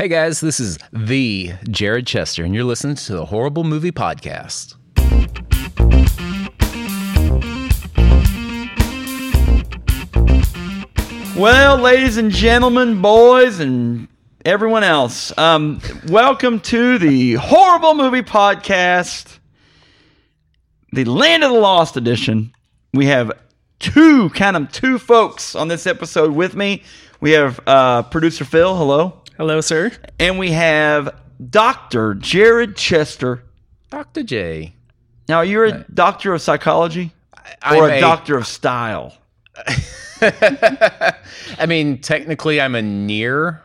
Hey guys, this is the Jared Chester, and you're listening to the Horrible Movie Podcast. Well, ladies and gentlemen, boys, and everyone else, um, welcome to the Horrible Movie Podcast, the Land of the Lost edition. We have two, count them, two folks on this episode with me. We have uh, producer Phil, hello, Hello, sir. and we have Doctor Jared Chester. Dr. J. Now, you're a doctor of psychology I'm or a, a- doctor of style. I mean, technically, I'm a near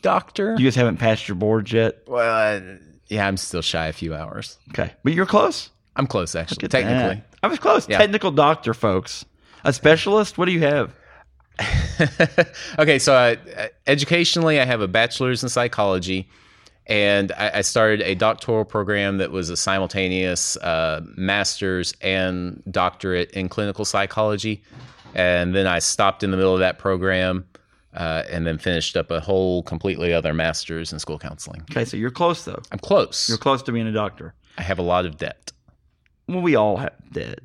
doctor. You guys haven't passed your boards yet, well, uh, yeah, I'm still shy a few hours. okay? But you're close. I'm close, actually. Technically. that. I was close. Yeah. Technical doctor, folks. A specialist? What do you have? okay, so uh, educationally, I have a bachelor's in psychology, and I, I started a doctoral program that was a simultaneous uh, master's and doctorate in clinical psychology. And then I stopped in the middle of that program uh, and then finished up a whole completely other master's in school counseling. Okay, so you're close though. I'm close. You're close to being a doctor. I have a lot of debt. Well, we all have debt.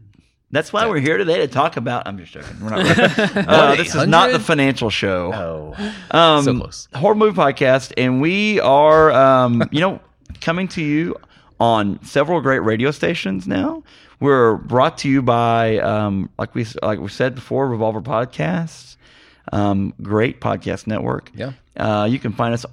That's why we're here today to talk about. I'm just joking. We're not. uh, this is not the financial show. Oh, Um, so close. Horror movie podcast, and we are, um, you know, coming to you on several great radio stations now. We're brought to you by, um, like we like we said before, Revolver Podcasts, um, great podcast network. Yeah. Uh, you can find us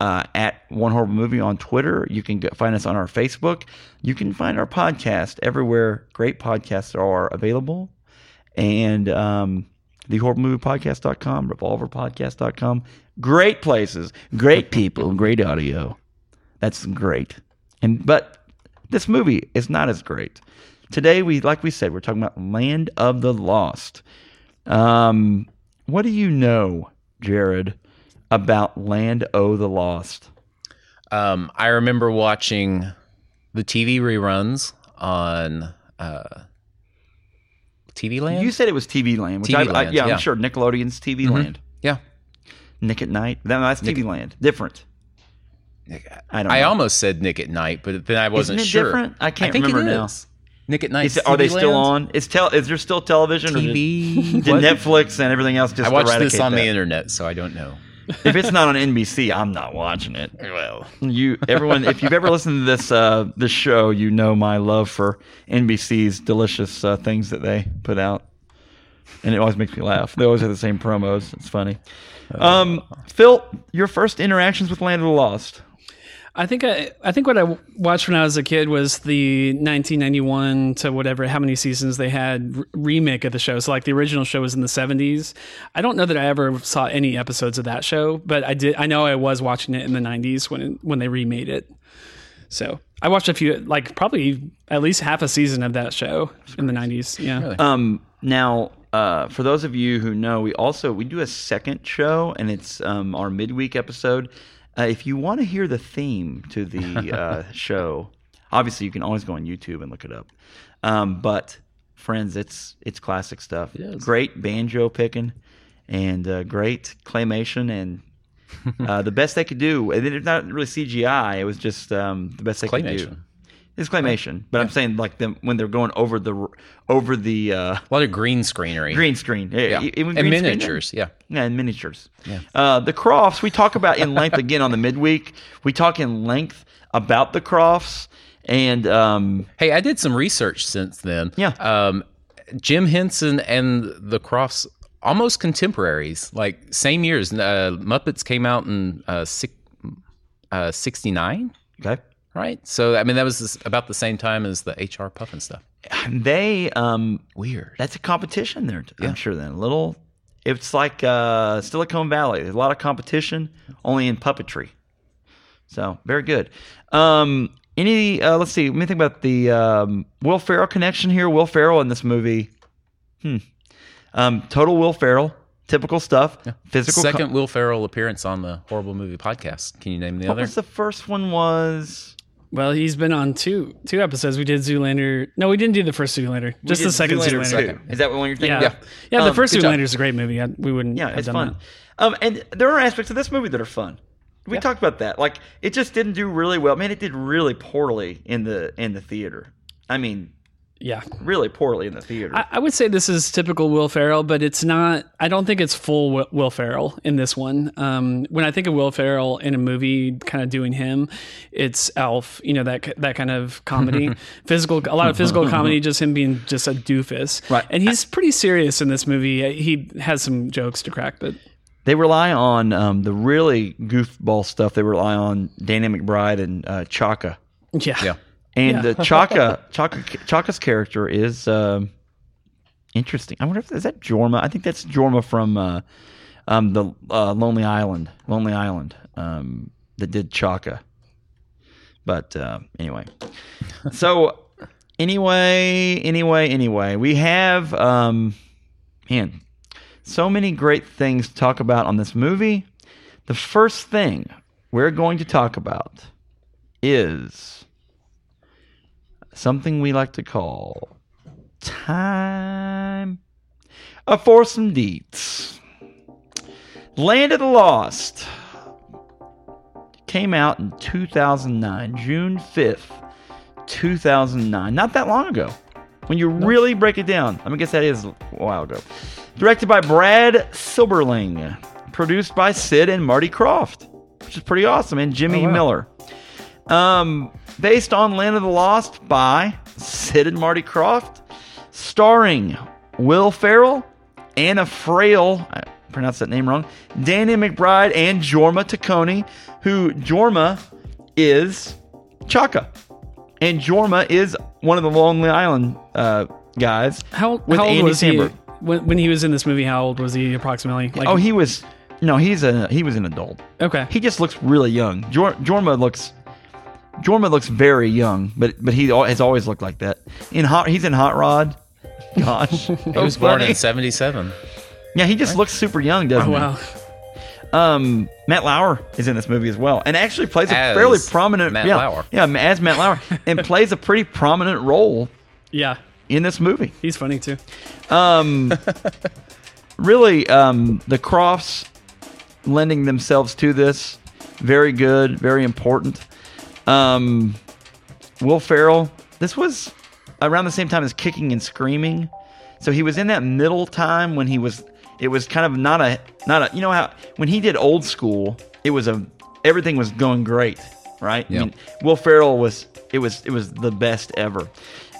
uh, at One Horrible Movie on Twitter. You can find us on our Facebook. You can find our podcast everywhere great podcasts are available. And um, the horriblemoviepodcast.com, revolverpodcast.com. Great places, great people, great audio. That's great. And but this movie is not as great. Today we like we said, we're talking about Land of the Lost. Um, what do you know, Jared, about Land O the Lost? Um, I remember watching the TV reruns on uh, TV Land. You said it was TV Land, which TV I, I, Land, yeah, yeah. I'm sure Nickelodeon's TV Mhm. Land. yeah, Nick at Nite. That, that's TV Land. Different. I don't. I know. almost said Nick at Nite, but then I wasn't sure. different? I can't I think remember it now. is. Nick at Nite. Is are they still on? Is tel? Is there still television? or did- Did Netflix and everything else just I watched this on that? the internet, so I don't know. If it's not on NBC, I'm not watching it. Well, You, everyone, if you've ever listened to this uh, this show, you know my love for NBC's delicious uh, things that they put out, and it always makes me laugh. They always have the same promos. It's funny. Um, Phil, your first interactions with Land of the Lost. I think I, I think what I w- watched when I was a kid was the 1991 to whatever how many seasons they had r- remake of the show. So like the original show was in the 70s. I don't know that I ever saw any episodes of that show, but I did. I know I was watching it in the 90s when when they remade it. So I watched a few, like probably at least half a season of that show in the 90s. Yeah. Really? Um, now, uh, for those of you who know, we also we do a second show, and it's um, our midweek episode. Uh, if you want to hear the theme to the uh, show, obviously you can always go on YouTube and look it up. Um, but friends, it's it's classic stuff. Great banjo picking, and uh, great claymation, and uh, the best they could do. And it's not really CGI; it was just um, the best they could do. It's claymation, but I'm saying like them when they're going over the over the uh, A lot of green screenery. green screen, yeah. Even and green screen miniatures. Yeah. yeah, and miniatures. Yeah. Uh, the Kroffts we talk about in length again on the midweek. We talk in length about the Kroffts and um, Hey, I did some research since then. Yeah. Um, Jim Henson and the Kroffts almost contemporaries, like same years. Uh, Muppets came out in uh, six, uh, 69, okay. Right? So, I mean, that was this- about the same time as the HR Pufnstuf. They um, Weird. that's a competition there. Yeah. I'm sure. Then a little. It's like uh, Silicon Valley. There's a lot of competition, only in puppetry. So very good. Um, any? Uh, let's see. Let me think about the um, Will Ferrell connection here. Will Ferrell in this movie. Hmm. Um, total Will Ferrell. Typical stuff. Physical. co- Second Will Ferrell appearance on the Horrible Movie podcast. Can you name the what other? was the first one? Was Well, he's been on two two episodes. We did Zoolander. No, we didn't do the first Zoolander. Just the second Zoolander. two. Is that what you're thinking? Yeah, of? yeah. the Um, first good job. Zoolander is a great movie. I, we wouldn't. Yeah, have it's done fun. Um, and there are aspects of this movie that are fun. We talked about that. Like it just didn't do really well. Man, it did really poorly in the in the theater. I mean, Yeah. really poorly in the theater. I, I would say this is typical Will Ferrell, but it's not. I don't think it's full Will, Will Ferrell in this one. Um, when I think of Will Ferrell in a movie, kind of doing him, it's Elf. You know that that kind of comedy, physical, a lot of physical comedy, just him being just a doofus. Right. And he's pretty serious in this movie. He has some jokes to crack, but they rely on um, the really goofball stuff. They rely on Danny McBride and uh, Cha-Ka. yeah, Yeah. And Yeah. the Cha-Ka, Cha-Ka, Cha-Ka's character is um, interesting. I wonder if is that Jorma. I think that's Jorma from uh, um, the uh, Lonely Island. Lonely Island um, that did Cha-Ka. But uh, anyway, so anyway, anyway, anyway, we have um, man, so many great things to talk about on this movie. The first thing we're going to talk about is something we like to call time of for some deeds. Land of the Lost came out in 2009, June 5th, 2009. Not that long ago. When you really break it down, I mean, I guess that is a while ago. Directed by Brad Silberling, produced by Sid and Marty Krofft, which is pretty awesome, and Jimmy oh, wow. Miller. Um, based on Land of the Lost by Sid and Marty Krofft, starring Will Ferrell, Anna Frail, I pronounced that name wrong, Danny McBride, and Jorma Taccone, who Jorma is Cha-Ka. And Jorma is one of the Lonely Island uh, guys. How, with how old Andy was Samberg. he when, when he was in this movie? How old was he approximately? Like, Oh, he was no, he's a he was an adult. okay. He just looks really young. Jor, Jorma looks Jorma looks very young, but but he al- has always looked like that. In hot, he's in Hot Rod. Gosh, He was born in 77. Yeah, he just looks super young, doesn't Oh, wow. he? Um, Matt Lauer is in this movie as well, and actually plays a As fairly prominent Matt yeah, Lauer. Yeah, as Matt Lauer, and plays a pretty prominent role Yeah, in this movie. he's funny too. Um, really, um, the Kroffts lending themselves to this very good, very important. Um, Will Ferrell, this was around the same time as Kicking and Screaming, so he was in that middle time when he was. It was kind of not a not a you know how when he did Old School, it was a everything was going great, right? I Yeah. mean, Will Ferrell was it was it was the best ever,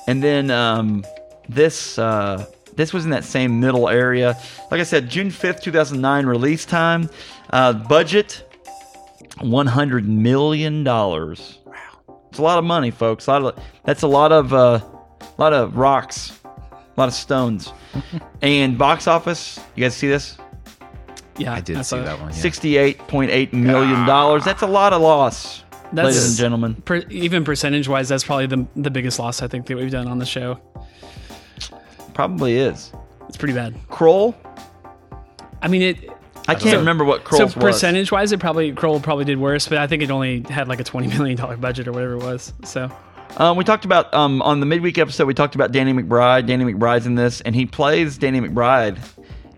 and then um, this uh, this was in that same middle area. Like I said, June fifth, two thousand nine release time, uh, budget one hundred million dollars. Wow, it's a lot of money, folks. A lot of that's a lot of uh, a lot of rocks, a lot of stones, and box office. You guys see this? Yeah, I did that's see a- that one. Yeah. Sixty-eight point eight million dollars. That's a lot of loss, That's ladies and gentlemen. per, even percentage wise, that's probably the the biggest loss I think that we've done on the show. Probably is. It's pretty bad. Krull. I mean, it. I can't So- remember what So Krull's was. percentage wise, it probably Krull probably did worse, but I think it only had like a twenty million dollar budget or whatever it was. So Um, we talked about um, on the midweek episode. We talked about Danny McBride. Danny McBride's in this, and he plays Danny McBride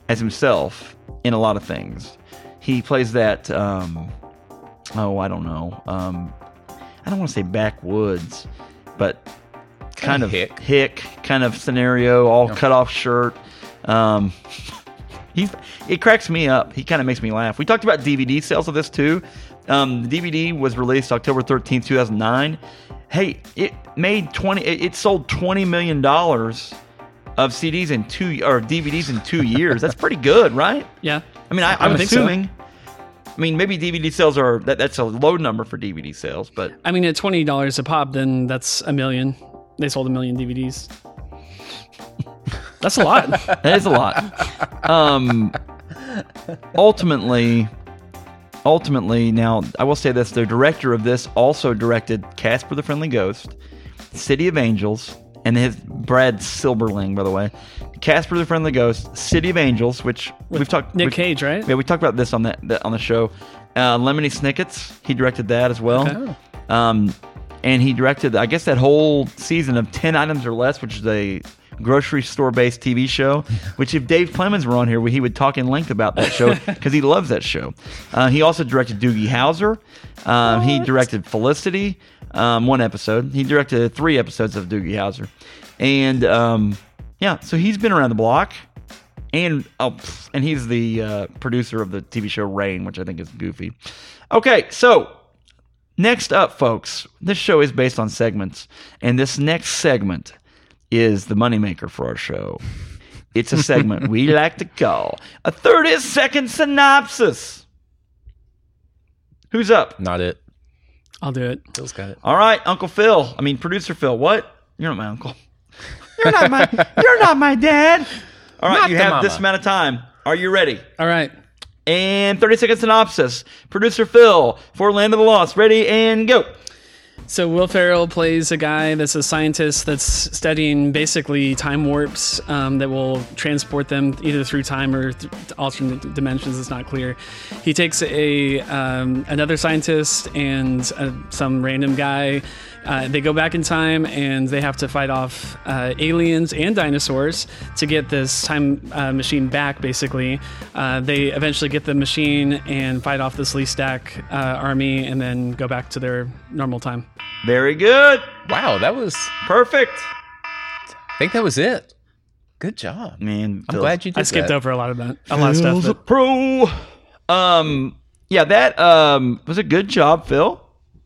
as himself in a lot of things. He plays that. Um, oh, I don't know. Um, I don't want to say backwoods, but kind Kinda of hick. hick kind of scenario. All cut off shirt. He's it cracks me up. He kind of makes me laugh. We talked about DVD sales of this too. Um, the DVD was released October thirteenth, two thousand nine. Hey, it made twenty. It, it sold twenty million dollars of CDs in two or DVDs in two years. That's pretty good, right? yeah, I mean, I, would think so. assuming. I mean, maybe DVD sales are that, that's a low number for DVD sales, but I mean at twenty dollars a pop, then that's a million. They sold a million DVDs. That's a lot. That is a lot. Um, ultimately, ultimately, now I will say this: the director of this also directed Casper the Friendly Ghost, City of Angels, and his Brad Silberling, by the way, Casper the Friendly Ghost, City of Angels, which we've talked Nick we- Cage, right? Yeah, we talked about this on that, that on the show. Uh, Lemony Snicket's he directed that as well. Okay. Um, and he directed, I guess, that whole season of ten items or less, which is a grocery store based TV show. Which, if Dave Clemens were on here, he would talk in length about that show because he loves that show. Uh, he also directed Doogie Howser. Um, he directed Felicity, um, one episode. He directed three episodes of Doogie Howser, and um, yeah, so he's been around the block. And oh, and he's the uh, producer of the TV show Rain, which I think is goofy. Okay, so Next up, folks, this show is based on segments, and this next segment is the moneymaker for our show. It's a segment we like to call a 30 second synopsis. Who's up? Not it. I'll do it. Phil's got it. All right, Uncle Phil. I mean, producer Phil. What? You're not my uncle. You're not my. You're not my dad. All right, Not you the have this amount of time. Are you ready? All right. And 30 second synopsis. Producer Phil for Land of the Lost. Ready and go. So Will Ferrell plays a guy that's a scientist that's studying basically time warps um, that will transport them either through time or th- alternate dimensions. It's not clear. He takes a um, another scientist and uh, some random guy. Uh, they go back in time and they have to fight off uh, aliens and dinosaurs to get this time uh, machine back. Basically, uh, they eventually get the machine and fight off this Sleestak uh, army and then go back to their normal time. Very good. Wow, that was. Perfect. I think that was it. Good job. Man, I'm glad you did I skipped that. over a lot of that, a lot of stuff. Phil's a But pro. Um, yeah, that um was a good job, Phil.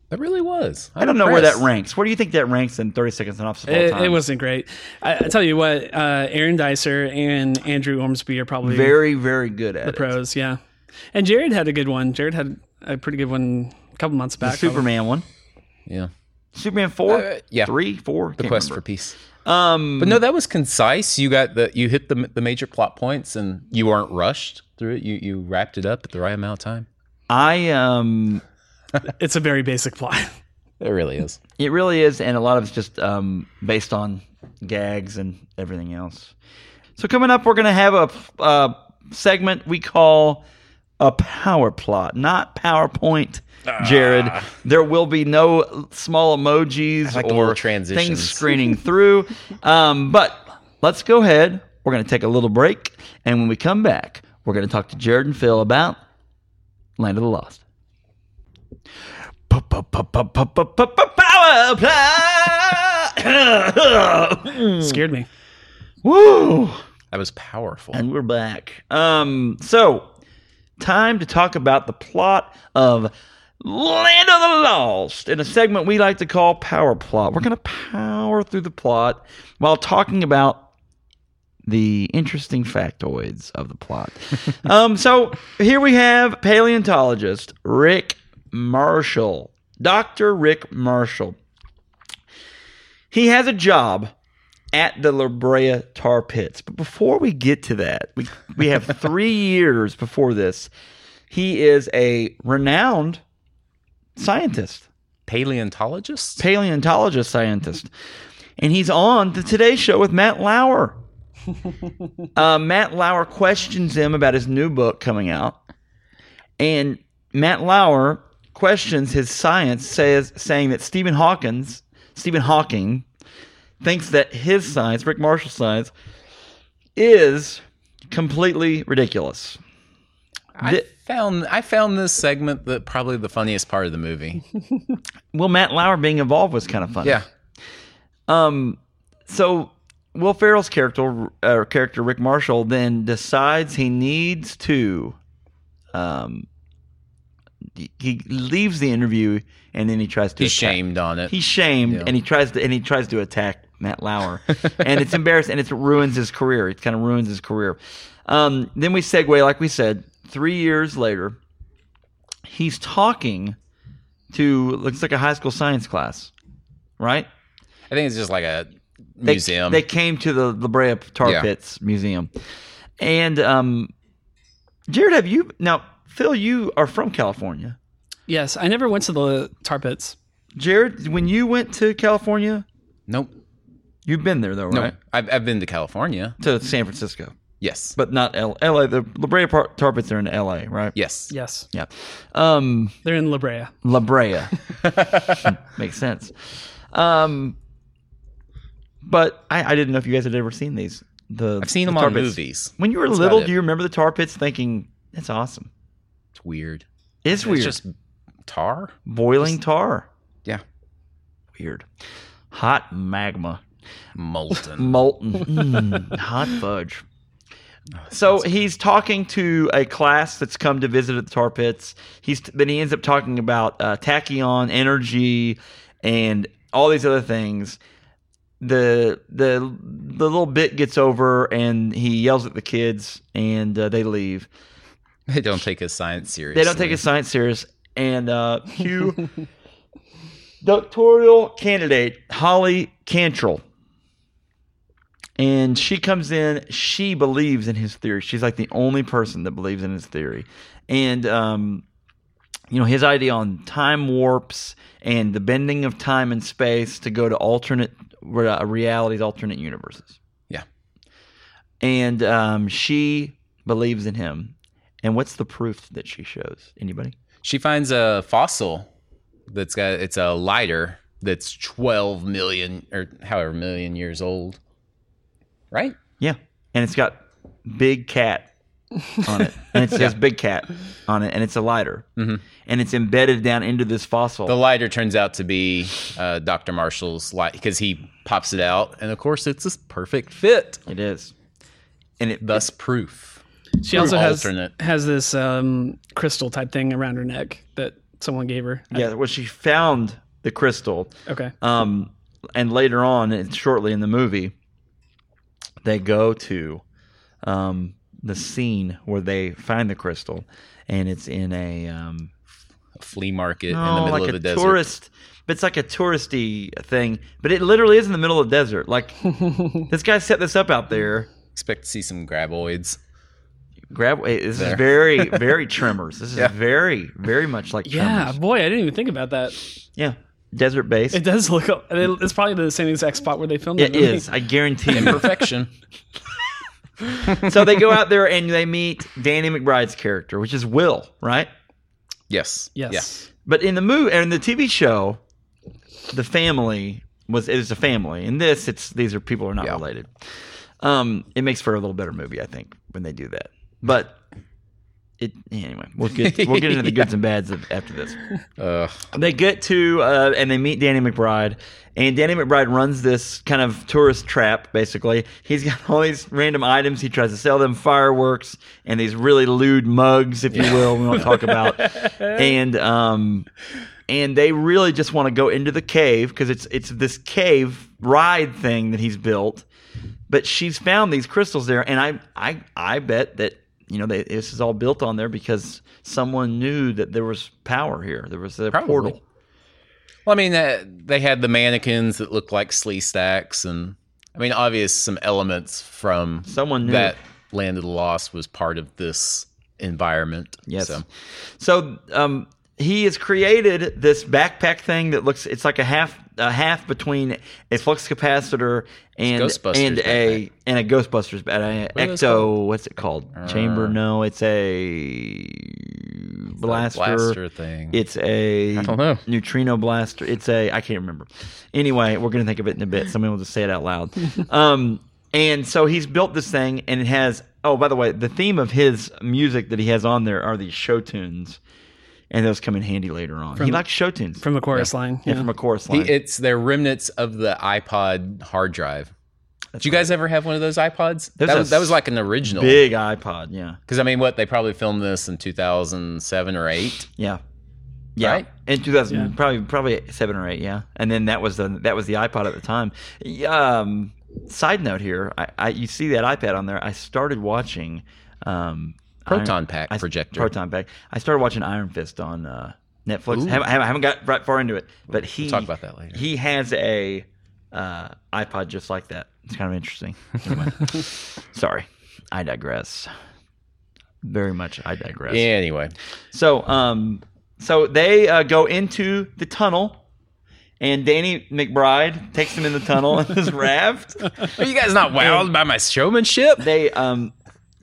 That really was. I don't know where that ranks. Where do you think that ranks in 30 seconds synopsis of all it, it wasn't great. I, I tell you what, uh, Aaron Dicer and Andrew Ormsby are probably very, very good at the it. pros. Yeah, and Jared had a good one. Jared had a pretty good one a couple months The back. Superman one. Yeah. Superman four, Uh, yeah. three, four. The Can't quest for peace. Um, But no, that was concise. You got the you hit the the major plot points, and you weren't rushed through it. You you wrapped it up at the right amount of time. I um, It's a very basic plot. It really is. it really is, and a lot of it's just um based on gags and everything else. So coming up, we're gonna have a uh, segment we call a power plot, not PowerPoint. Jared, there will be no small emojis like or things screening through. Um, but let's go ahead. We're going to take a little break, and when we come back, we're going to talk to Jared and Phil about Land of the Lost. Power plot. Scared me. Woo! That was powerful. And we're back. Um, so time to talk about the plot of Land of the Lost in a segment we like to call Power Plot. We're gonna power through the plot while talking about the interesting factoids of the plot. um, so here we have paleontologist Rick Marshall, Dr. Rick Marshall. He has a job at the La Brea Tar Pits. But before we get to that, we, we have three years before this. He is a renowned scientist, Paleontologist? paleontologist scientist. And he's on the Today Show with Matt Lauer. uh, Matt Lauer questions him about his new book coming out. And Matt Lauer questions his science, says saying that Stephen Hawkins, Stephen Hawking, thinks that his science, Rick Marshall's science, is completely ridiculous. I Th- found I found this segment the probably the funniest part of the movie. Well, Matt Lauer being involved was kind of funny. yeah. Um, so Will Ferrell's character, uh, character Rick Marshall, then decides he needs to, um, he- leaves the interview and then he tries to. He's attack- shamed on it. He's shamed Yeah. and he tries to and he tries to attack Matt Lauer, and it's embarrassing and it ruins his career. It kind of ruins his career. Um, then we segue, like we said, three years later, he's talking to looks like a high school science class, right? I think it's just like a They- museum. They, came to the La Brea Tar Yeah. Pits Museum, and um, Jared, have you now? Phil, you are from California. Yes, I never went to the tar pits. Jared, when you went to California, nope. you've been there though, No. right? I've, I've been to California. To San Francisco. Yes. but not L- LA. The La Brea Par- Tar Pits are in LA, right? yes. Yes, Yeah. Um, they're in La Brea. La Brea makes sense. Um, But I, I didn't know if you guys had ever seen these. The I've seen the them tar on pits. movies. When you were That's little, about do you remember the tar pits? Thinking that's awesome. Weird. It's weird. It's just tar. boiling tar. Yeah. Weird. Hot magma. Molten. molten Mm, hot fudge so he's talking to a class that's come to visit at the tar pits he's then he ends up talking about uh, tachyon energy and all these other things the the the little bit gets over and he yells at the kids and uh, they leave they don't take his science seriously. they don't take his science serious and uh hugh doctoral candidate holly cantrell. And she comes in she believes in his theory. She's like the only person that believes in his theory. And um you know his idea on time warps and the bending of time and space to go to alternate uh, realities alternate universes. Yeah. and um she believes in him and what's the proof that she shows anybody She finds a fossil that's got it's a lighter that's 12 million or however million years old. Right? Yeah, and it's got big cat on it, and it says big cat on it, and it's a lighter, Mhm. and it's embedded down into this fossil. The lighter turns out to be uh, Dr. Marshall's light because he pops it out, and of course, it's a perfect fit. it is, and it Thus, proof. She also has Alternate. has this um, crystal type thing around her neck that someone gave her. yeah. Well, she found the crystal, Okay. um, and later on, and shortly in the movie, they go to um, the scene where they find the crystal, and it's in a um, A flea market in the middle like of a the desert. tourist. But it's like a touristy thing. But it literally is in the middle of the desert. Like this guy set this up out there. Expect to see some graboids. Grab. This is very, very tremors. This is Yeah. very, very much like Yeah, tremors. boy, I didn't even think about that. Yeah. Desert base. It does look. It's probably the same exact spot where they filmed It the movie. is. I guarantee you. Perfection. so they go out there and they meet Danny McBride's character, which is Will, right? yes. Yes. But in the movie and in the TV show, the family was it is a family. In this, it's these are people who are not Yeah. related. Um, it makes for a little better movie, I think, when they do that. But it anyway, we'll get we'll get into the goods and bads of, after this. Yeah. Uh, They get to uh, and they meet Danny McBride, and Danny McBride runs this kind of tourist trap. Basically, he's got all these random items. He tries to sell them fireworks and these really lewd mugs, if you will. We won't talk about. And um, and they really just want to go into the cave because it's it's this cave ride thing that he's built. But she's found these crystals there, and I I I bet that you know they, this is all built on there because someone knew that there was power here. There was a Probably. portal. well, I mean, uh, they had the mannequins that looked like Sleestaks, and I mean, obvious some elements from Someone knew. that Land of the Lost was part of this environment. Yes. So, So um, he has created this backpack thing that looks it's like a half a half between a flux capacitor and and a backpack. and a Ghostbusters but a What ecto what's it called? Chamber? Uh, no it's a blaster, blaster thing. it's a I don't know. neutrino blaster. It's a I can't remember. Anyway we're gonna think of it in a bit somebody will just say it out loud. Um and so he's built this thing and it has oh by the way the theme of his music that he has on there are these show tunes and those come in handy later on he likes show tunes From the chorus line. yeah, Yeah. from a chorus He, line it's their remnants of the iPod hard drive. Did you guys ever have one of those iPods? That was, that was like an original. big ipod yeah Because I mean, what they probably filmed this in 2007 or eight. yeah yeah Right? in 2000 Yeah. probably probably seven or eight yeah and then that was the that was the ipod at the time um side note here i, I you see that ipad on there i started watching um Proton Iron- pack I- projector. proton pack i started watching iron fist on uh netflix Ooh. haven't, haven't got right far into it but he talk about that later. he has a uh ipod just like that it's kind of interesting Anyway. sorry i digress very much i digress Yeah, Anyway, so, um, so they uh, go into the tunnel, and Danny McBride takes them in the tunnel in his raft. are you guys not wowed by my showmanship? They, um,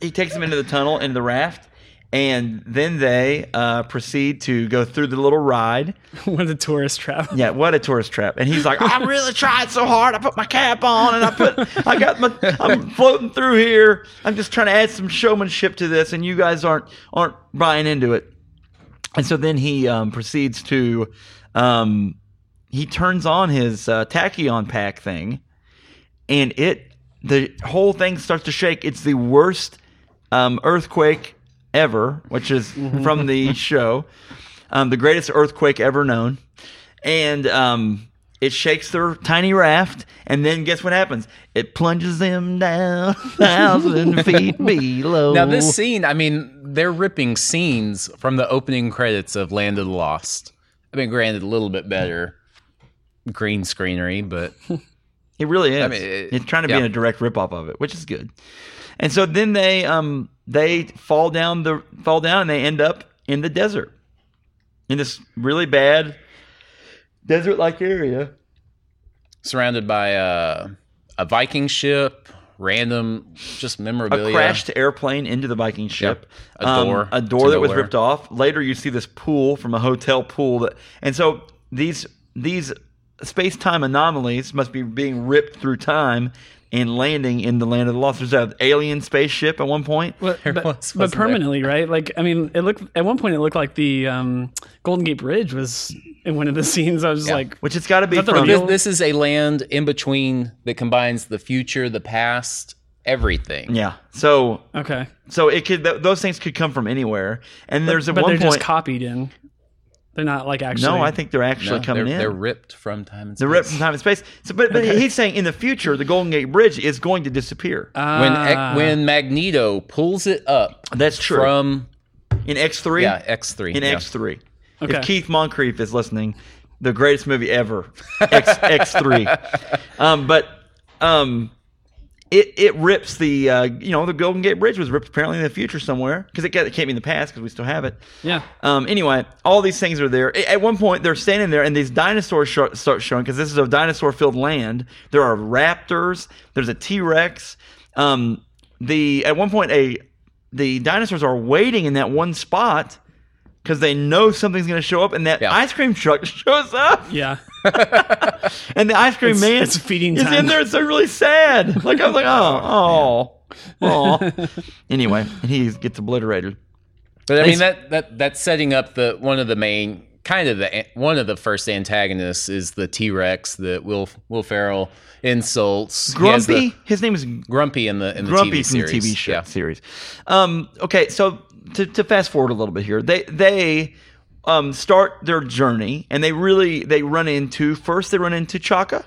he takes them into the tunnel into the raft, and then they uh, proceed to go through the little ride. what a tourist trap. Yeah, what a tourist trap! And he's like, "I'm really trying so hard. I put my cap on, and I put, I got my, I'm floating through here. I'm just trying to add some showmanship to this, and you guys aren't aren't buying into it." And so then he um, proceeds to, um, he turns on his uh, tachyon pack thing, and it the whole thing starts to shake. It's the worst um, earthquake ever, which is from the show, um, the greatest earthquake ever known, and um, it shakes their tiny raft. And then guess what happens? It plunges them down a thousand feet below. Now this scene, I mean, they're ripping scenes from the opening credits of Land of the Lost. I mean, granted, a little bit better green screenery, but It really is. mean, it- it's trying to be yeah. in a direct ripoff of it, which is good. And so then they um they fall down the fall down and they end up in the desert. In this really bad desert like area. surrounded by uh, a Viking ship, random just memorabilia. A crashed airplane into the Viking ship. Yep. A door a door that was ripped off. Later you see this pool from a hotel pool that and so these these space time anomalies must be being ripped through time and landing in the land of the lost. There's an alien spaceship at one point. But, There but, was, but wasn't there? permanently, right? Like, I mean, it looked at one point. It looked like the um, Golden Gate Bridge was in one of the scenes. I was Yeah. like, Which it's got to be Is that the from. This, this is a land in between that combines the future, the past, everything. Yeah. So okay, so it could th- those things could come from anywhere. And there's at but one they're point. just copied in. They're not like actually. no, I think they're No, actually coming they're, in. they're ripped from time and space. They're ripped from time and space. So, but, but Okay. he's saying in the future the Golden Gate Bridge is going to disappear. when Ah. when Magneto pulls it up That's true. from in X three. yeah X three in X three. Okay. If Keith Moncrief is listening, the greatest movie ever, X X three. Um, but um, it it rips the uh, you know the Golden Gate Bridge was ripped apparently in the future somewhere because it, it can't be in the past because we still have it. yeah. Um, anyway, all these things are there. At one point, they're standing there, and these dinosaurs sh- start showing because this is a dinosaur-filled land. There are raptors. There's a T-Rex. Um, the at one point, a the dinosaurs are waiting in that one spot because they know something's going to show up, and that Yeah. ice cream truck shows up, Yeah. and the ice cream It's- man it's feeding is time. in there. It's so really sad. Like I was like, oh, oh, oh. anyway, and he gets obliterated. But I They- mean that that that's setting up the one of the main kind of the one of the first antagonists is the T Rex that Will Will Ferrell insults. He has the- Grumpy. His name is Grumpy in the in the Grumpy TV from the series. TV show Yeah. series. Um, okay, so to, to fast forward a little bit here, they they um, start their journey and they really they run into first they run into Cha-Ka.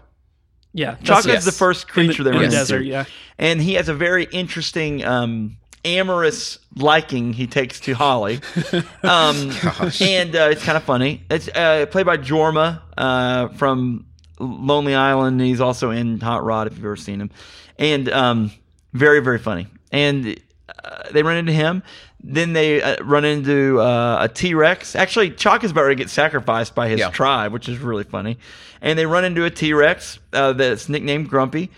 Yeah. Cha-Ka yes. is the first in the, creature they in run the into, desert. Yeah. and he has a very interesting um, amorous liking he takes to Holly, um, and uh, it's kind of funny. It's uh, played by Jorma uh, from Lonely Island. He's also in Hot Rod if you've ever seen him, and um, very very funny. And uh, they run into him. Then they uh, run into uh, a T Rex. Actually, Cha-Ka is about to get sacrificed by his Yeah. tribe, which is really funny. And they run into a T Rex uh, that's nicknamed Grumpy,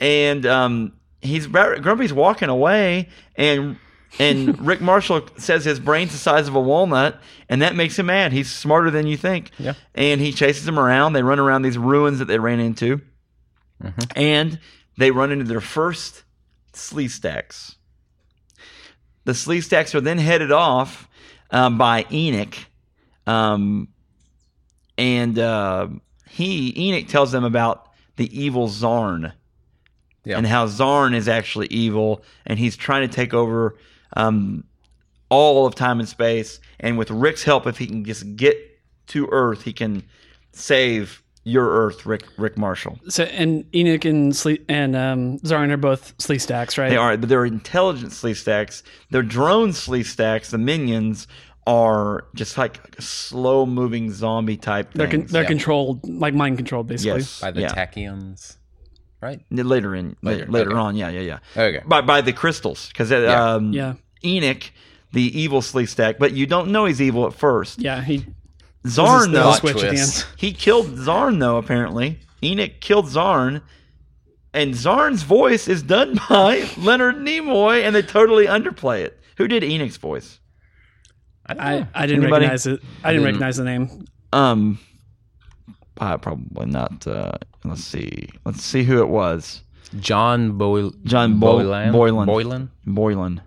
and um, he's about, Grumpy's walking away, and and Rick Marshall says his brain's the size of a walnut, and that makes him mad. He's smarter than you think. Yeah. And he chases him around. They run around these ruins that they ran into, and they run into their first Sleestaks. The Sleestaks are then headed off um, by Enoch, um, and uh, he Enoch tells them about the evil Zarn Yeah. and how Zarn is actually evil, and he's trying to take over um, all of time and space. And with Rick's help, if he can just get to Earth, he can save your Earth, Rick Rick Marshall. So and Enoch and Sle- and um, Zarn are both Sleestaks, right? They are, but they're intelligent Sleestaks. They're drone Sleestaks. The minions are just like slow moving zombie type They're con- they're yeah. controlled, like mind controlled, basically. yes, By the yeah. tachyons. Right? later in Later, later, okay. on. Yeah, yeah, yeah. Okay. By by the crystals because Yeah. um, Yeah, Enoch, the evil Sleestak, but you don't know he's evil at first. yeah. He Zarn the though, switch at twist. he killed Zarn though. Apparently, Enoch killed Zarn, and Zarn's voice is done by Leonard Nimoy, and they totally underplay it. Who did Enoch's voice? I. I, I didn't Anybody? recognize it. I didn't didn't- recognize the name. Um, uh, probably not. Uh, let's see. Let's see who it was. John Boyle. John Boy- Boylan. Boylan. Boylan. Boylan.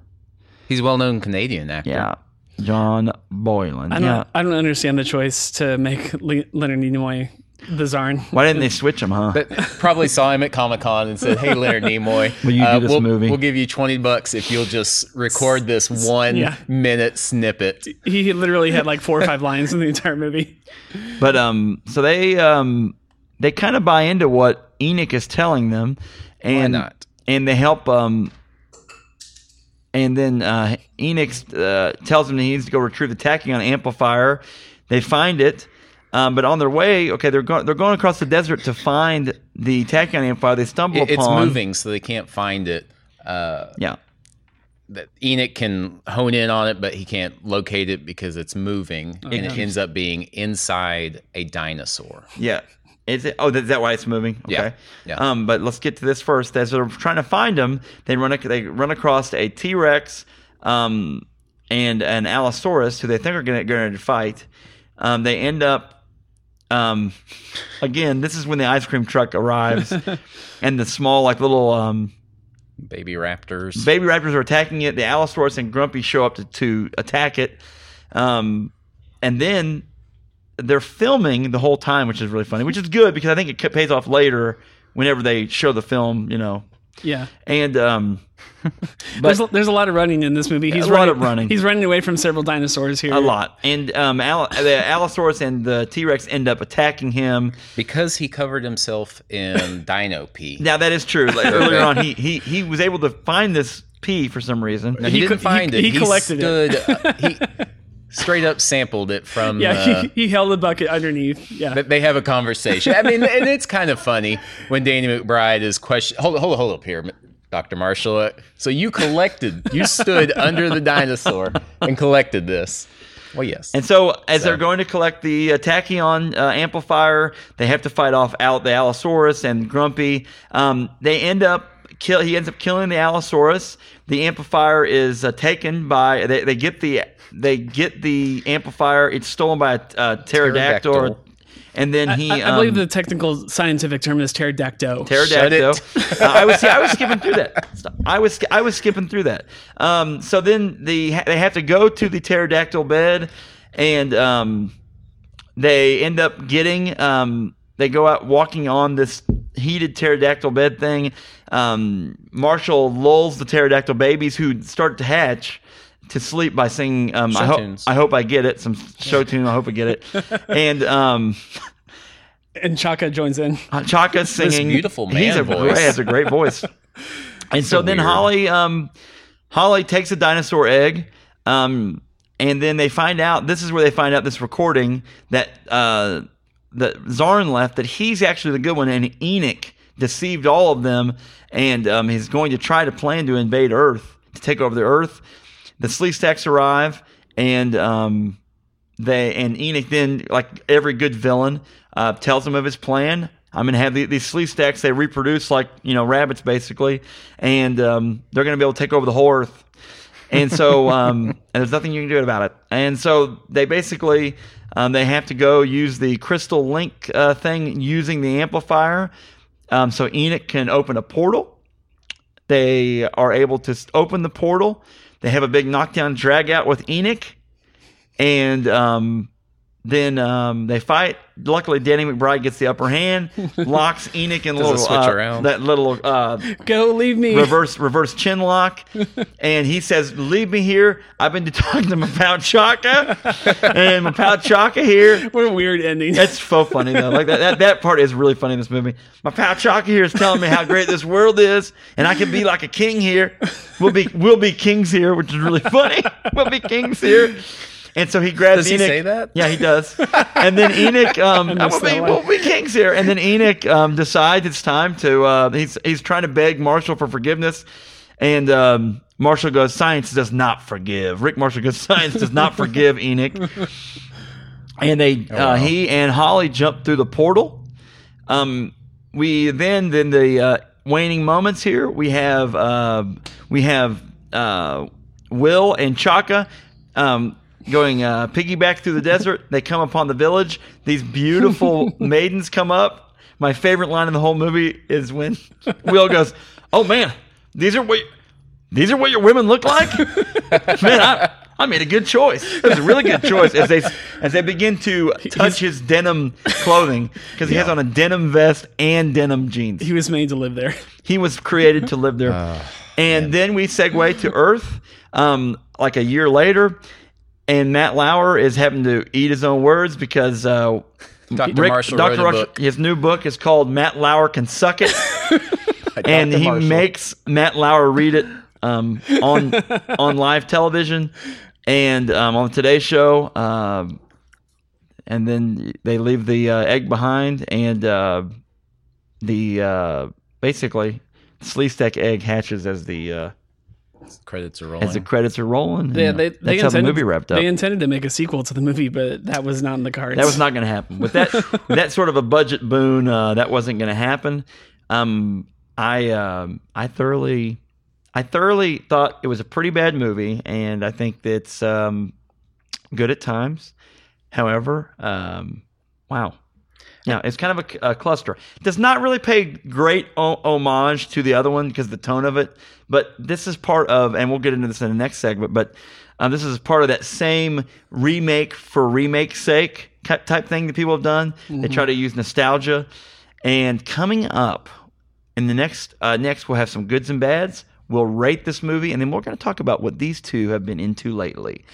He's a well-known Canadian actor. Yeah, John Boylan. I don't. Yeah. I don't understand the choice to make Le- Leonard Nimoy the Zarn. Why didn't they switch him, huh? But probably saw him at Comic Con and said, "Hey, Leonard Nimoy, Will you do uh, this we'll, movie?" We'll give you twenty bucks if you'll just record this one Yeah. minute snippet." He literally had like four or five lines in the entire movie. But um, so they um, they kind of buy into what Enoch is telling them, and not? and they help um, and then uh, Enoch uh, tells them he needs to go retrieve the tachyon amplifier. They find it. Um, but on their way, okay, they're going they're going across the desert to find the tachyon amplifier. They stumble It- it's moving, so they can't find it. Uh, Yeah, that Enoch can hone in on it, but he can't locate it because it's moving, and it ends up being inside a dinosaur. Yeah. Is it? Oh, is that why it's moving? Okay. Yeah, yeah. Um, but let's get to this first. As they're trying to find them, they run. They run across a T Rex, um, and an Allosaurus, who they think are going to fight. Um, they end up. Um, again, this is when the ice cream truck arrives, and the small, like little um, Baby raptors. baby raptors are attacking it. The Allosaurus and Grumpy show up to, to attack it. Um, and then they're filming the whole time, which is really funny, which is good because I think it pays off later whenever they show the film, you know. Yeah. And um, There's a, there's a lot of running in this movie. He's a lot running, of running. He's running away from several dinosaurs here. a lot. And um, Al- the Allosaurus and the T Rex end up attacking him. because he covered himself in dino pee. Now that is true. Like, earlier on, he, he he was able to find this pee for some reason. No, he, He didn't co- he- find it. he collected it. uh, he straight up sampled it from. Yeah, uh, he, he held the bucket underneath. Yeah. They have a conversation. I mean, and it's kind of funny when Danny McBride is question. Hold, hold, hold up here, Doctor Marshall. Uh, So you collected, you stood under the dinosaur and collected this. Well, yes. And so, as So- they're going to collect the uh, tachyon uh, amplifier, they have to fight off out the Allosaurus and Grumpy. Um, they end up kill. He ends up killing the Allosaurus. The amplifier is uh, taken by. They, they get the they get the amplifier. It's stolen by a, uh pterodactyl. Pterodactyl. And then he, I, I believe um, the technical scientific term is pterodactyl. pterodactyl. Uh, I was I was skipping through that. I was I was skipping through that. Um, so then the they have to go to the pterodactyl bed, and um, they end up getting um, they go out walking on this heated pterodactyl bed thing. Um, Marshall lulls the pterodactyl babies who start to hatch to sleep by singing. Um, I Show hope tunes. I hope I get it. Some show tune. I hope I get it. And um, And Cha-Ka joins in. Cha-Ka singing. beautiful He's man a voice. Great, has a great voice. and so, so then. Holly, um, Holly takes a dinosaur egg, um, and then they find out. This is where they find out this recording that uh, that Zarn left. That he's actually the good one, and Enoch deceived all of them, and um, he's going to try to plan to invade Earth to take over the Earth. The Sleestaks arrive, and um, they and Enoch then, like every good villain, uh, tells him of his plan. I'm going to have the, these Sleestaks. They reproduce like you know rabbits, basically, and um, they're going to be able to take over the whole Earth. And so, um, and there's nothing you can do about it. And so they basically um, they have to go use the crystal link uh, thing using the amplifier. Um, so Enoch can open a portal. They are able to open the portal. They have a big knockdown drag out with Enoch and um, then um, they fight. Luckily, Danny McBride gets the upper hand, locks Enoch in a little switch uh, around? that little uh, Go, leave me. reverse reverse chin lock, and he says, "Leave me here. I've been talking to Mapao Cha-Ka, and Mapao Cha-Ka here." What a weird ending. That's so funny though. Like that, that, that part is really funny in this movie. My pal Cha-Ka here is telling me how great this world is, and I can be like a king here. We'll be we'll be kings here, which is really funny. we'll be kings here. And so he grabs Does he Enoch. say that? Yeah, he does. And then Enoch, um, I missed we'll, be, we'll be kings here. And then Enoch um, decides it's time to. Uh, he's he's trying to beg Marshall for forgiveness, and um, Marshall goes, "Science does not forgive." Rick Marshall goes, "Science does not forgive Enoch." and they Oh, uh, he and Holly jump through the portal. Um, we then then the uh, waning moments here. We have uh, we have uh, Will and Cha-Ka. Um, going uh, piggyback through the desert. They come upon the village. These beautiful maidens come up. My favorite line in the whole movie is when Will goes, "Oh man, these are what these are what your women look like." man, I, I made a good choice. It was a really good choice as they as they begin to touch his denim clothing because he has on a denim vest and denim jeans. He was made to live there. He was created to live there. and then we segue to Earth, um, like a year later, and Matt Lauer is having to eat his own words because uh, Dr. Rick- Marshall Dr. wrote a Marshall- book. his new book is called Matt Lauer Can Suck It, and Dr. he Marshall. makes Matt Lauer read it um, on on live television and um, on the Today Show. Um, and then they leave the uh, egg behind, and uh, the uh, basically Sleestak egg hatches as the uh, credits are rolling. as the credits are rolling. Yeah, and they, that's they how the intended, movie wrapped up. They intended to make a sequel to the movie, but that was not in the cards. That was not going to happen. With that that sort of a budget boon, uh, that wasn't going to happen. Um, I um, I thoroughly I thoroughly thought it was a pretty bad movie, and I think that's um, good at times. However, um, wow. Yeah, it's kind of a, a cluster. Does not really pay great o- homage to the other one because the tone of it. But this is part of, and we'll get into this in the next segment. But um, this is part of that same remake for remake's sake type thing that people have done. They try to use nostalgia. And coming up in the next, uh, next we'll have some goods and bads. We'll rate this movie, and then we're going to talk about what these two have been into lately.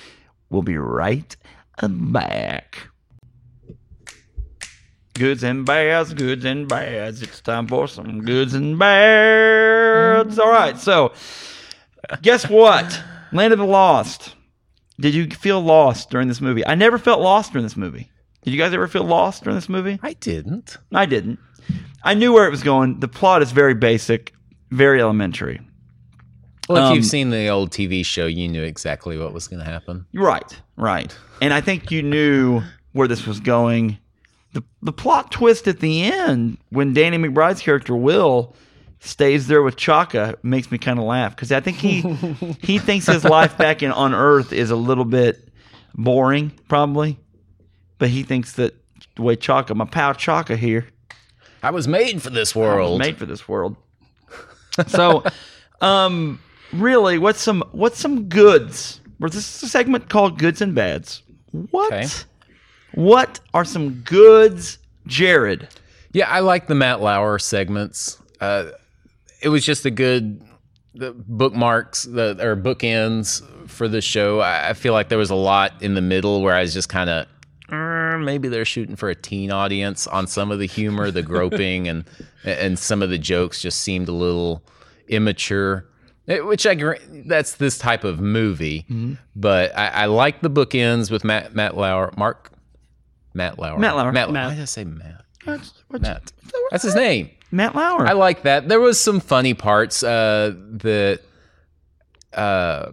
We'll be right back. Goods and bads, goods and bads. It's time for some goods and bads. All right, so guess what? Land of the Lost. Did you feel lost during this movie? I never felt lost during this movie. Did you guys ever feel lost during this movie? I didn't. I didn't. I knew where it was going. The plot is very basic, very elementary. Well, if Um, you've seen the old TV show, you knew exactly what was going to happen. Right, right. And I think you knew where this was going. The the plot twist at the end when Danny McBride's character Will stays there with Cha-Ka makes me kind of laugh because I think he he thinks his life back in on Earth is a little bit boring, probably. But he thinks that the way Cha-Ka, my pal Cha-Ka here, I was made for this I was world. made for this world. so, um, really, what's some what's some goods? Well, This is a segment called Goods and Bads. What? Okay. What are some goods, Jared? Yeah, I like the Matt Lauer segments. Uh, it was just a good the bookmarks, the or bookends for the show. I, I feel like there was a lot in the middle where I was just kind of maybe they're shooting for a teen audience on some of the humor, the groping, and and some of the jokes just seemed a little immature. Eh, Which I that's this type of movie, but I, I like the bookends with Matt Matt Lauer, Mark Matt Lauer, Matt Lauer. Matt. Matt. Why did I say Matt? What's, what's, Matt. That's his name. Matt Lauer. I like that. There was some funny parts uh, that uh,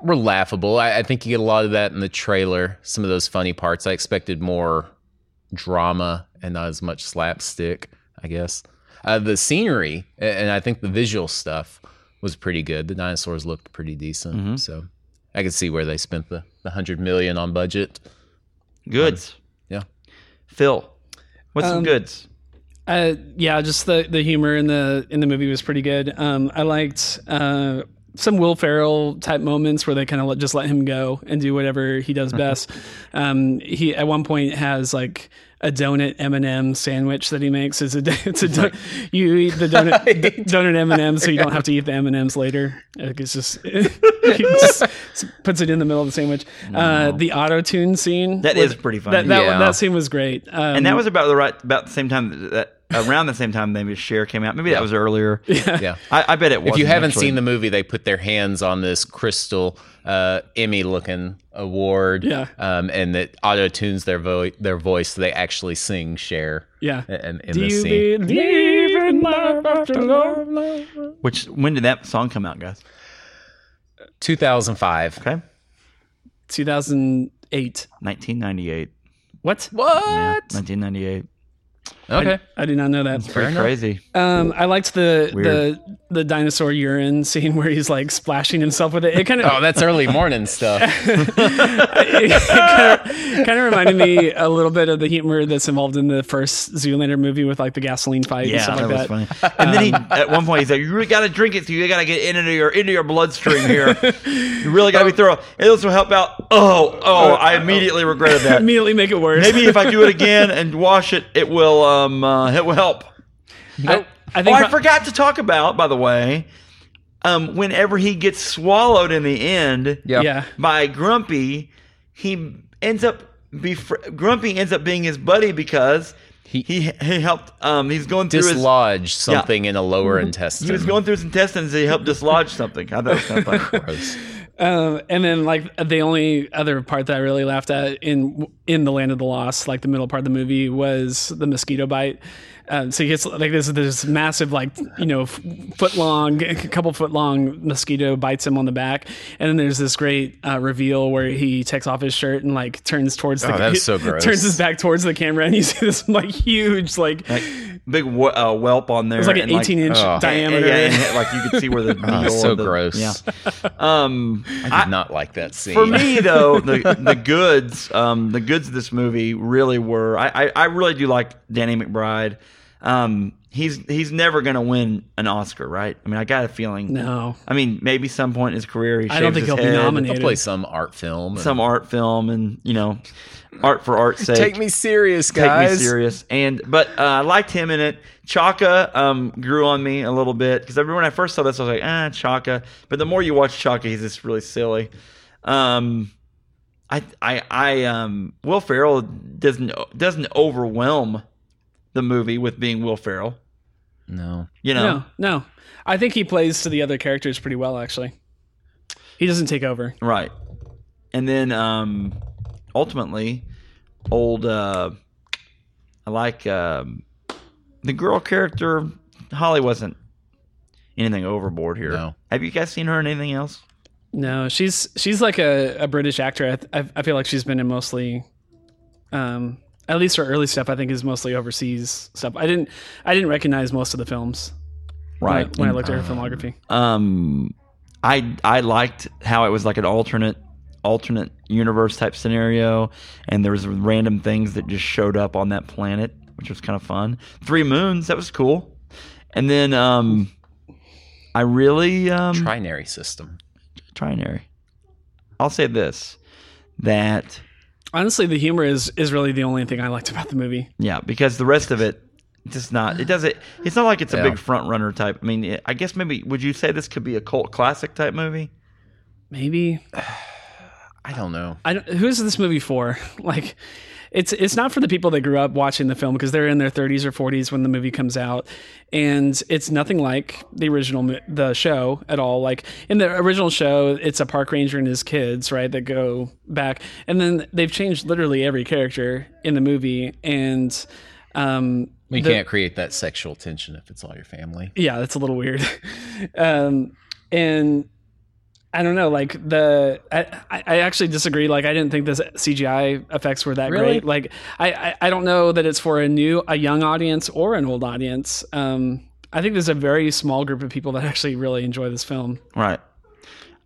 were laughable. I, I think you get a lot of that in the trailer. Some of those funny parts. I expected more drama and not as much slapstick. I guess uh, the scenery and I think the visual stuff was pretty good. The dinosaurs looked pretty decent, so I could see where they spent the, the hundred million on budget. goods. Phil, what's some Um, goods? Uh, yeah, just the the humor in the in the movie was pretty good. Um, I liked uh, some Will Ferrell type moments where they kind of let, just let him go and do whatever he does best. um, he at one point has like a donut M and m sandwich that he makes. Is a it's a do- you eat the donut donut M and m so you don't have to eat the M and M's later. Like it's just he just puts it in the middle of the sandwich. Uh, the auto tune scene That is pretty funny. that that, Yeah. that scene was great. Um, and that was about the right about the same time that around the same time maybe Cher came out. Maybe that was earlier. Yeah. I, I bet it was. if you haven't seen the movie, they put their hands on this crystal uh, Emmy-looking award, Yeah. um, and that auto tunes their vo- their voice, so they actually sing "Cher." yeah. in, in Do the you scene. believe in life after love? Which when did that song come out, guys? 2005. Okay, 2008. 1998. What? What? Yeah, 1998. Okay. I, I did not know that. Pretty crazy. Um, I liked the Weird. the the dinosaur urine scene where he's like splashing himself with it. It kind of Oh, that's early morning stuff. it kind of reminded me a little bit of the humor that's involved in the first Zoolander movie with like the gasoline fight and Yeah, stuff that like was that. funny. And then he, at one point, he's like, "You really got to drink it, so you got to get into your into your bloodstream here. You really got to be thorough. And this will help out." Oh, oh! I immediately regretted that. Immediately make it worse. Maybe if I do it again and wash it, it will um uh, it will help. I, I Oh, I pro- forgot to talk about, by the way, um, whenever he gets swallowed in the end Yeah. yeah. by Grumpy, he ends up befr- Grumpy ends up being his buddy because he He- he, he helped. Um, he's going through his. Dislodge something in a lower intestine. He was going through his intestines. and He helped dislodge something. I thought it was kind of funny. Gross. Um, and then like the only other part that I really laughed at in in the Land of the Lost, like the middle part of the movie, was the mosquito bite. Um, so he gets like this this massive like you know f- foot long, a couple foot long mosquito bites him on the back, and then there's this great uh, reveal where he takes off his shirt and like turns towards the Oh, that was so gross. turns his back towards the camera, and you see this like huge like Like big w- uh, whelp on there. it's like an and, 18 inch oh. diameter. Yeah, and, like you could see where the Oh, so the- gross. Yeah. Um, I did not like that scene. For me, though, the the goods, um, the goods of this movie really were. I, I, I really do like Danny McBride. Um, he's he's never going to win an Oscar, right? I mean, I got a feeling. No, I mean, maybe some point in his career, he I don't think his he'll be nominated. I'll play some art film. and- Some art film, and you know, art for art's sake. Take me serious, guys. Take me serious. And but uh, I liked him in it. Cha-Ka um, grew on me a little bit because when I first saw this, I was like, ah, Cha-Ka. But the more you watch Cha-Ka, he's just really silly. Um, I, I, I, um, Will Ferrell doesn't doesn't overwhelm the movie with being Will Ferrell. No. You know, no, no. I think he plays to the other characters pretty well, actually. He doesn't take over. right? And then um, ultimately, old. Uh, I like um, the girl character. Holly wasn't anything overboard here. No. Have you guys seen her in anything else? No, she's she's like a, a British actor. I, th- I I feel like she's been in mostly, um, at least her early stuff. I think is mostly overseas stuff. I didn't I didn't recognize most of the films when I- when I, looked at her filmography. um i i liked how it was like an alternate alternate universe type scenario and there was random things that just showed up on that planet which was kind of fun three moons that was cool and then um i really um Trinary system. trinary i'll say this that Honestly, the humor is is really the only thing I liked about the movie. yeah because the rest of it just not it doesn't it's not like it's a Yeah. big front runner type i mean i guess maybe would you say this could be a cult classic type movie Maybe I don't know. I don't, who's this movie for? Like, it's it's not for the people that grew up watching the film because they're in their 30s or 40s when the movie comes out, and it's nothing like the original the show at all. Like in the original show, it's a park ranger and his kids, right, that go back, and then they've changed literally every character in the movie, and um, You the- can't create that sexual tension if it's all your family. yeah, that's a little weird. um, and I don't know, like the I, I actually disagree. Like I didn't think the CGI effects were that Really? great. Like I, I I don't know that it's for a new a young audience or an old audience. Um, I think there's a very small group of people that actually really enjoy this film. Right.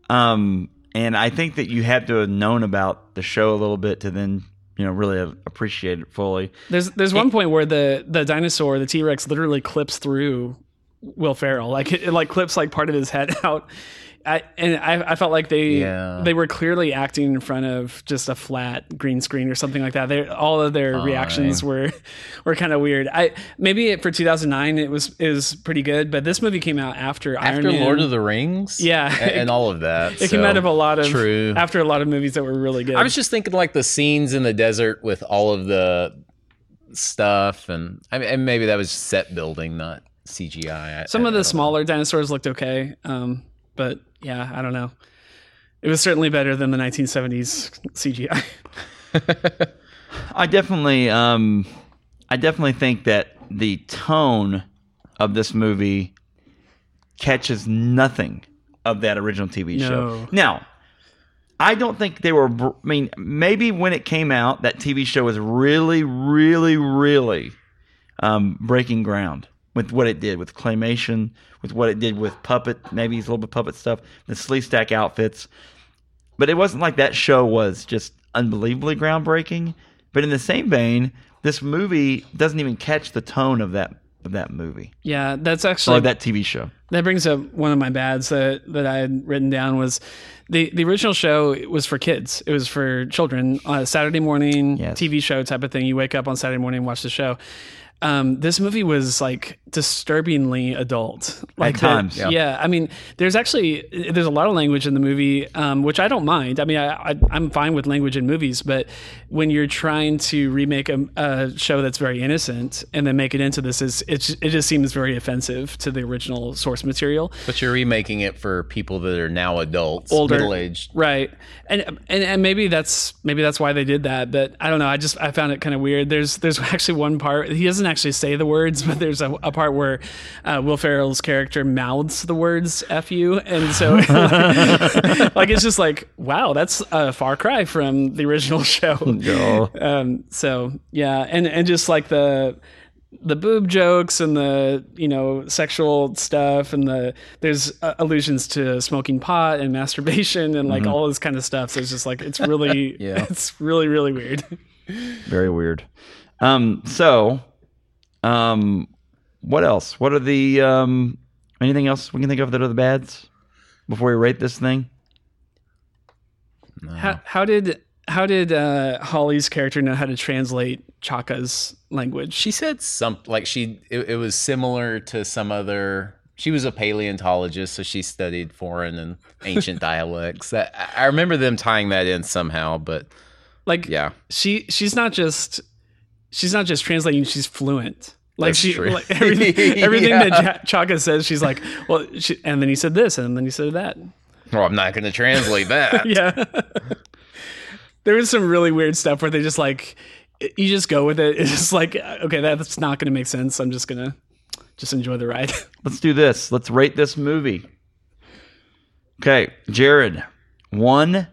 Um, and I think that you had to have known about the show a little bit to then, you know, really appreciate it fully. There's there's one point where the the dinosaur, the T Rex, literally clips through Will Ferrell. Like it, it like clips like part of his head out. I, and I, I felt like they Yeah. they were clearly acting in front of just a flat green screen or something like that. They all of their reactions were were kind of weird. I maybe for 2009 it was it was pretty good, but this movie came out after, Iron After Man. Lord of the Rings, Yeah. a- and, all of that. it came out of a lot of true. after a lot of movies that were really good. I was just thinking like the scenes in the desert with all of the stuff, and I mean, and maybe that was set building, not CGI. I- Some I- of the smaller dinosaurs looked okay, um, but yeah, I don't know. It was certainly better than the 1970s CGI. I definitely, um, I definitely think that the tone of this movie catches nothing of that original TV No. show. Now, I don't think they were. I mean, maybe when it came out, that TV show was really, really, really um, breaking ground with what it did with claymation, with what it did with puppet, maybe a little bit puppet stuff, the Sleestak outfits. But it wasn't like that show was just unbelievably groundbreaking. But in the same vein, this movie doesn't even catch the tone of that of that movie Yeah, that's actually or that TV show. That brings up one of my bads that, that I had written down was the the original show was for kids. It was for children. Uh, Saturday morning Yes. TV show type of thing. You wake up on Saturday morning and watch the show. Um, this movie was like disturbingly adult. Like the- times, yeah. yeah. I mean, there's actually there's a lot of language in the movie, um, which I don't mind. I mean, I, I I'm fine with language in movies, but when you're trying to remake a, a show that's very innocent and then make it into this, is it it just seems very offensive to the original source material. But you're remaking it for people that are now adults, Older. middle aged. Right. And, and and maybe that's maybe that's why they did that, but I don't know. I just I found it kind of weird. There's there's actually one part he doesn't actually say the words, but there's a, a part where uh, Will Ferrell's character mouths the words "f you," and so like it's just like wow, that's a far cry from the original show. Oh, Um, so yeah, and and just like the the boob jokes and the you know sexual stuff and the there's uh, allusions to smoking pot and masturbation and like all this kind of stuff. So it's just like it's really Yeah. it's really really weird. very weird. Um, so, um, what else? What are the um, anything else we can think of that are the bads before we rate this thing? How how did how did uh, Holly's character know how to translate Cha-Ka's language? She said something like she it, it was similar to some other. She was a paleontologist, so she studied foreign and ancient dialects. I I remember them tying that in somehow, but Like yeah, she she's not just she's not just translating; she's fluent. Like That's she, true. like everything, everything Yeah. that Cha-Ka says, she's like, well, she, and then he said this, and then he said that. well, I'm not going to translate that. Yeah, there was some really weird stuff where they just like, you just go with it. It's just like, okay, that's not going to make sense. I'm just gonna just enjoy the ride. Let's do this. Let's rate this movie. Okay, Jared, one.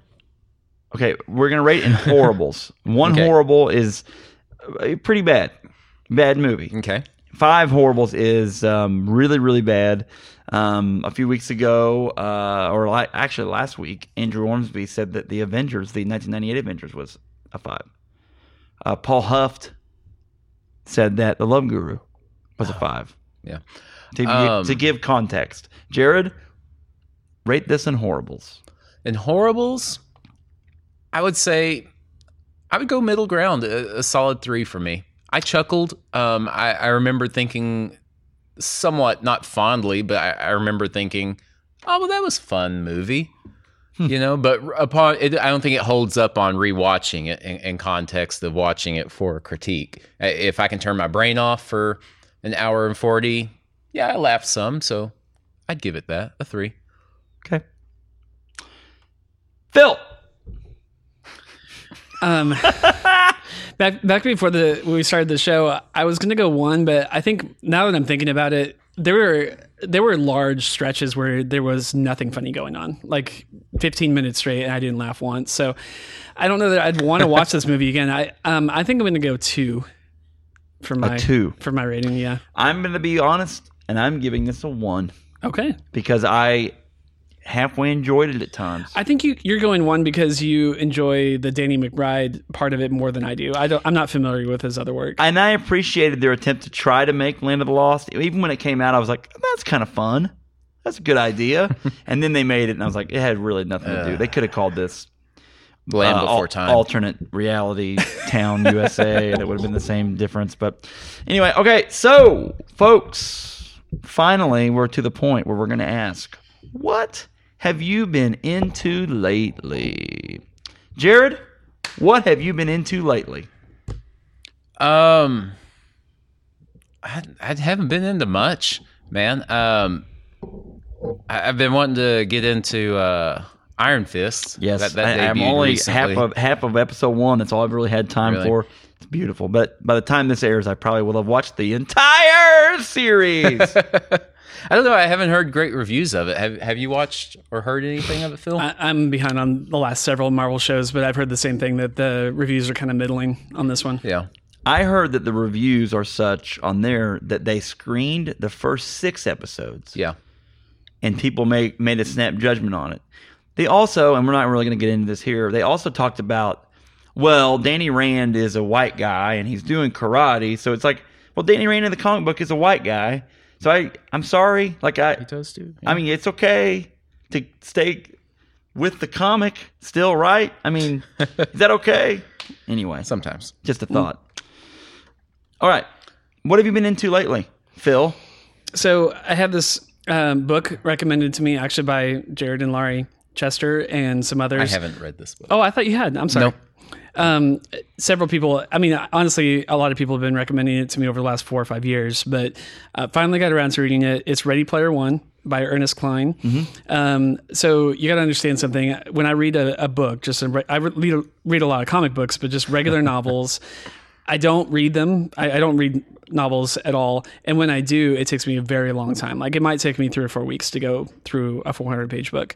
Okay, we're gonna rate in horribles. One Okay. horrible is pretty bad, bad movie. Okay. Five horribles is um, really really bad. Um, a few weeks ago, uh, or li- actually last week, Andrew Ormsby said that the Avengers, the 1998 Avengers, was a five. Uh, Paul Huft said that the Love Guru was a five. Yeah. To, Um, to give context, Jared, rate this in horribles. In horribles, I would say I would go middle ground, a, a solid three for me. I chuckled. Um, I, I remember thinking somewhat not fondly, but I, I remember thinking, oh, well, that was fun movie. You know, but upon it, I don't think it holds up on rewatching it in, in context of watching it for a critique. If I can turn my brain off for an hour and 40, yeah, I laughed some. So I'd give it that a three. Okay. Phil. Um, back back before the when we started the show, I was gonna go one, but I think now that I'm thinking about it, there were there were large stretches where there was nothing funny going on, like 15 minutes straight, and I didn't laugh once. So I don't know that I'd want to watch this movie again. I um I think I'm gonna go two for my two. for my rating. Yeah. I'm going to be honest, and I'm giving this a one Okay. because I halfway enjoyed it at times. I think you you're going one because you enjoy the Danny McBride part of it more than I do. I don't. I'm not familiar with his other work. and I appreciated their attempt to try to make Land of the Lost. Even when it came out, I was like, that's kind of fun. That's a good idea. and then they made it, and I was like, it had really nothing to do. They could have called this Land uh, Before al- Time. alternate reality town USA, and it would have been the same difference. But anyway, okay, so folks, finally, we're to the point where we're going to ask, what have you been into lately? Jared, what have you been into lately? Um, I, I haven't been into much, man. Um, I, I've been wanting to get into uh, Iron Fist. Yes, that, that I, am only recently. half of half of episode one. That's all I've really had time Really? for. It's beautiful, but by the time this airs, I probably will have watched the entire series. I don't know. I haven't heard great reviews of it. Have Have you watched or heard anything of it, Phil? I, I'm behind on the last several Marvel shows, but I've heard the same thing that the reviews are kind of middling on this one. yeah. I heard that the reviews are such on there that they screened the first six episodes Yeah. and people made made a snap judgment on it. They also, and we're not really going to get into this here. They also talked about, well, Danny Rand is a white guy and he's doing karate, so it's like, well, Danny Rand in the comic book is a white guy. So I, I'm sorry, like I, He does too. I mean, it's okay to stay with the comic still, right? I mean, is that okay? Anyway, Sometimes. just a thought. All right, what have you been into lately, Phil? So I have this um, book recommended to me actually by Jared and Laurie Chester and some others. I haven't read this book. Oh, I thought you had. I'm sorry. No. Um, several people. I mean, honestly, a lot of people have been recommending it to me over the last four or five years, but uh, finally got around to reading it. It's Ready Player One by Ernest Cline. Um, so you got to understand something. When I read a, a book, just a, re- I read a, read a lot of comic books, but just regular novels. I don't read them. I, I don't read novels at all. And when I do, it takes me a very long time. Like it might take me three or four weeks to go through a 400 page book.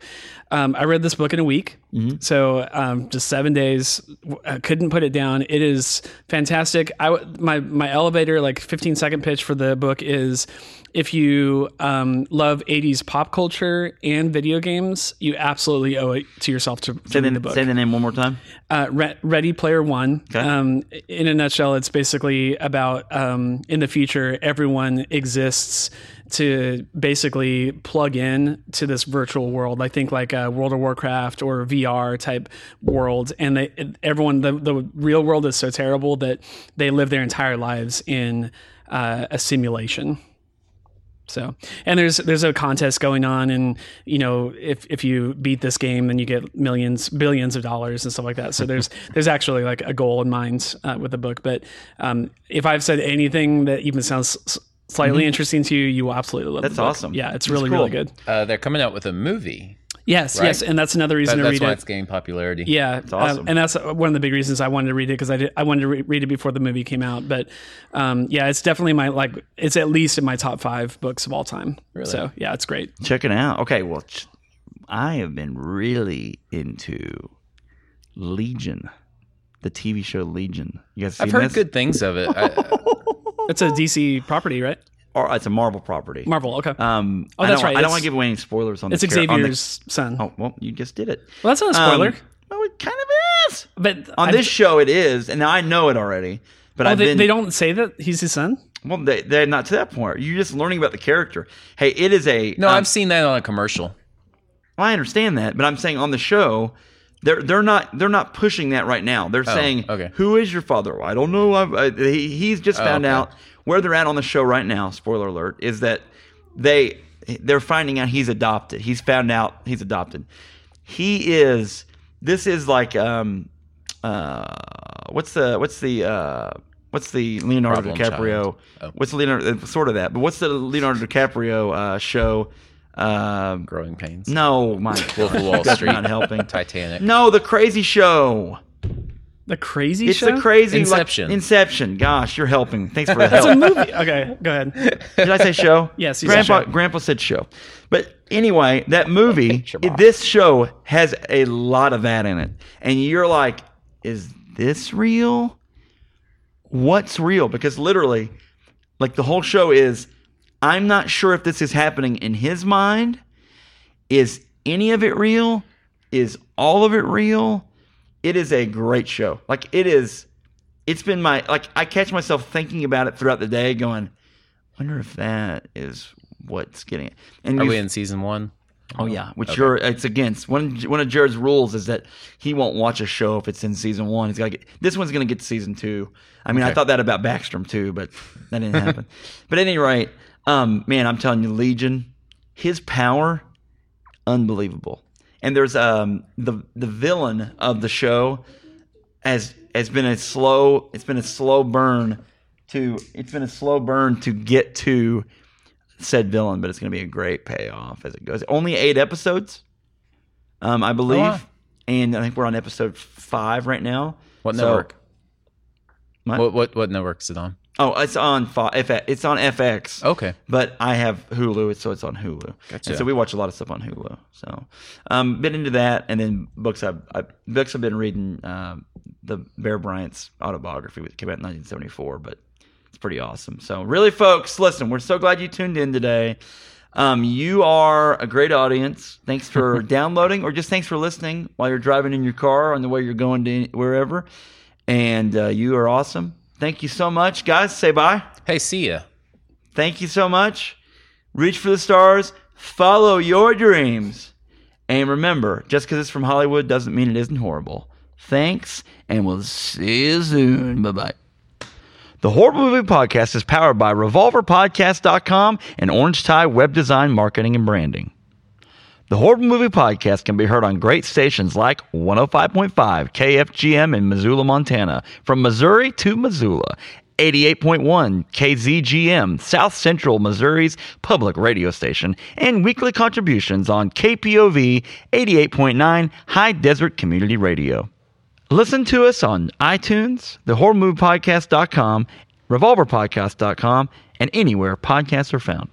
Um, I read this book in a week. So um, just seven days. I couldn't put it down. It is fantastic. I my my elevator like 15 second pitch for the book is if you um, love 80s pop culture and video games, you absolutely owe it to yourself to, to Say read the, the book say the name one more time. uh, Re- Ready Player One. Okay. Um, in a nutshell, it's basically about um, in the future, everyone exists to basically plug in to this virtual world. I think like a World of Warcraft or VR type world, and they everyone the the real world is so terrible that they live their entire lives in uh, a simulation. So, and there's there's a contest going on, and you know if if you beat this game, then you get millions, billions of dollars and stuff like that. So there's there's actually like a goal in mind uh, with the book. But um, if I've said anything that even sounds s- slightly interesting to you, you will absolutely love. Mm-hmm. That's the book. awesome. Yeah, it's That's really cool. really good. Uh, they're coming out with a movie. Yes, Right. yes, and that's another reason That- to that's read why it. it's gaining popularity. Yeah, it's awesome. uh, and that's one of the big reasons I wanted to read it because I did, I wanted to re- read it before the movie came out. But um, yeah, it's definitely my like it's at least in my top five books of all time. Really? So yeah, it's great. Check it out. Okay, well, ch- I have been really into Legion, the TV show Legion. You guys seen I've heard this? good things of it. I, It's a DC property, right? Or it's a Marvel property. Marvel. Okay. um, Oh, that's don't, right. I don't It's- want to give away any spoilers on it's the char- on the- Xavier's son. oh, well, you just did it. Well, that's not a spoiler. Um, well, it kind of is. but On I've- this show, it is, and I know it already. But oh, I've they, been they don't say that he's his son. well. They, they're not to that point. You're just learning about the character. Hey, it is a no, um, I've seen that on a commercial. Well, I understand that, but I'm saying on the show, they're they're not they're not pushing that right now. They're saying, okay. "Who is your father?" Well, I don't know. I've, I, he, he's just found okay. out where they're at on the show right now. Spoiler alert: is that they they're finding out he's adopted. He's found out he's adopted. He is. This is like um uh what's the what's the uh what's the Leonardo Problem DiCaprio? Oh. What's the Leonardo sort of that? But what's the Leonardo DiCaprio uh, show? Um, Growing Pains. no, my Wolf of Wall Street. not helping. Titanic. No, the crazy show. The crazy It's show. the crazy like- Inception. Inception. Gosh, you're helping. Thanks for the help. That's a movie. Okay, go ahead. Did I say show? Yes, you Grandpa. show. Grandpa said show. But anyway, that movie, Shabbat. this show has a lot of that in it, and you're like, is this real? What's real? Because literally, like the whole show is, I'm not sure if this is happening in his mind. Is any of it real? Is all of it real? It is a great show. Like it is. It's been my like I catch myself thinking about it throughout the day, going, "Wonder if that is what's getting it." And Are we in season one? Oh yeah, which you're it's against one one of Jared's rules is that he won't watch a show if it's in season one. He's got to get this one's going to get to season two. I mean, I thought that about Backstrom too, but that didn't happen. but at any rate, um, man, I'm telling you, Legion, his power, unbelievable. And there's um the the villain of the show has has been a slow it's been a slow burn to it's been a slow burn to get to said villain, but it's going to be a great payoff as it goes. Only eight episodes, um, I believe, wow. and I think we're on episode five right now. What So- network? What, what what network is it on? Oh, it's on Fo- FX. It's on FX. Okay. But I have Hulu, so it's on Hulu. Gotcha. And so we watch a lot of stuff on Hulu. So, um, been into that, and then books. I've, I, books I've been reading. Um, the Bear Bryant's autobiography that came out in 1974, but it's pretty awesome. So, really, folks, listen, we're so glad you tuned in today. Um, you are a great audience. Thanks for downloading, or just thanks for listening while you're driving in your car on the way you're going to wherever. And uh, you are awesome. Thank you so much, guys. Say bye. Hey, see ya. Thank you so much. Reach for the stars. Follow your dreams. And remember, just because it's from Hollywood doesn't mean it isn't horrible. Thanks, and we'll see you soon. Bye bye. The Horrible Movie Podcast is powered by RevolverPodcast.com and Orange Tie Web Design Marketing and Branding. The Horrible Movie Podcast can be heard on great stations like 105.5 KFGM in Missoula, Montana, from Missouri to Missoula. 88.1 KZGM, South Central Missouri's public radio station, and weekly contributions on KPOV 88.9 High Desert Community Radio. Listen to us on iTunes, thehorrormoviepodcast.com, revolverpodcast.com, and anywhere podcasts are found.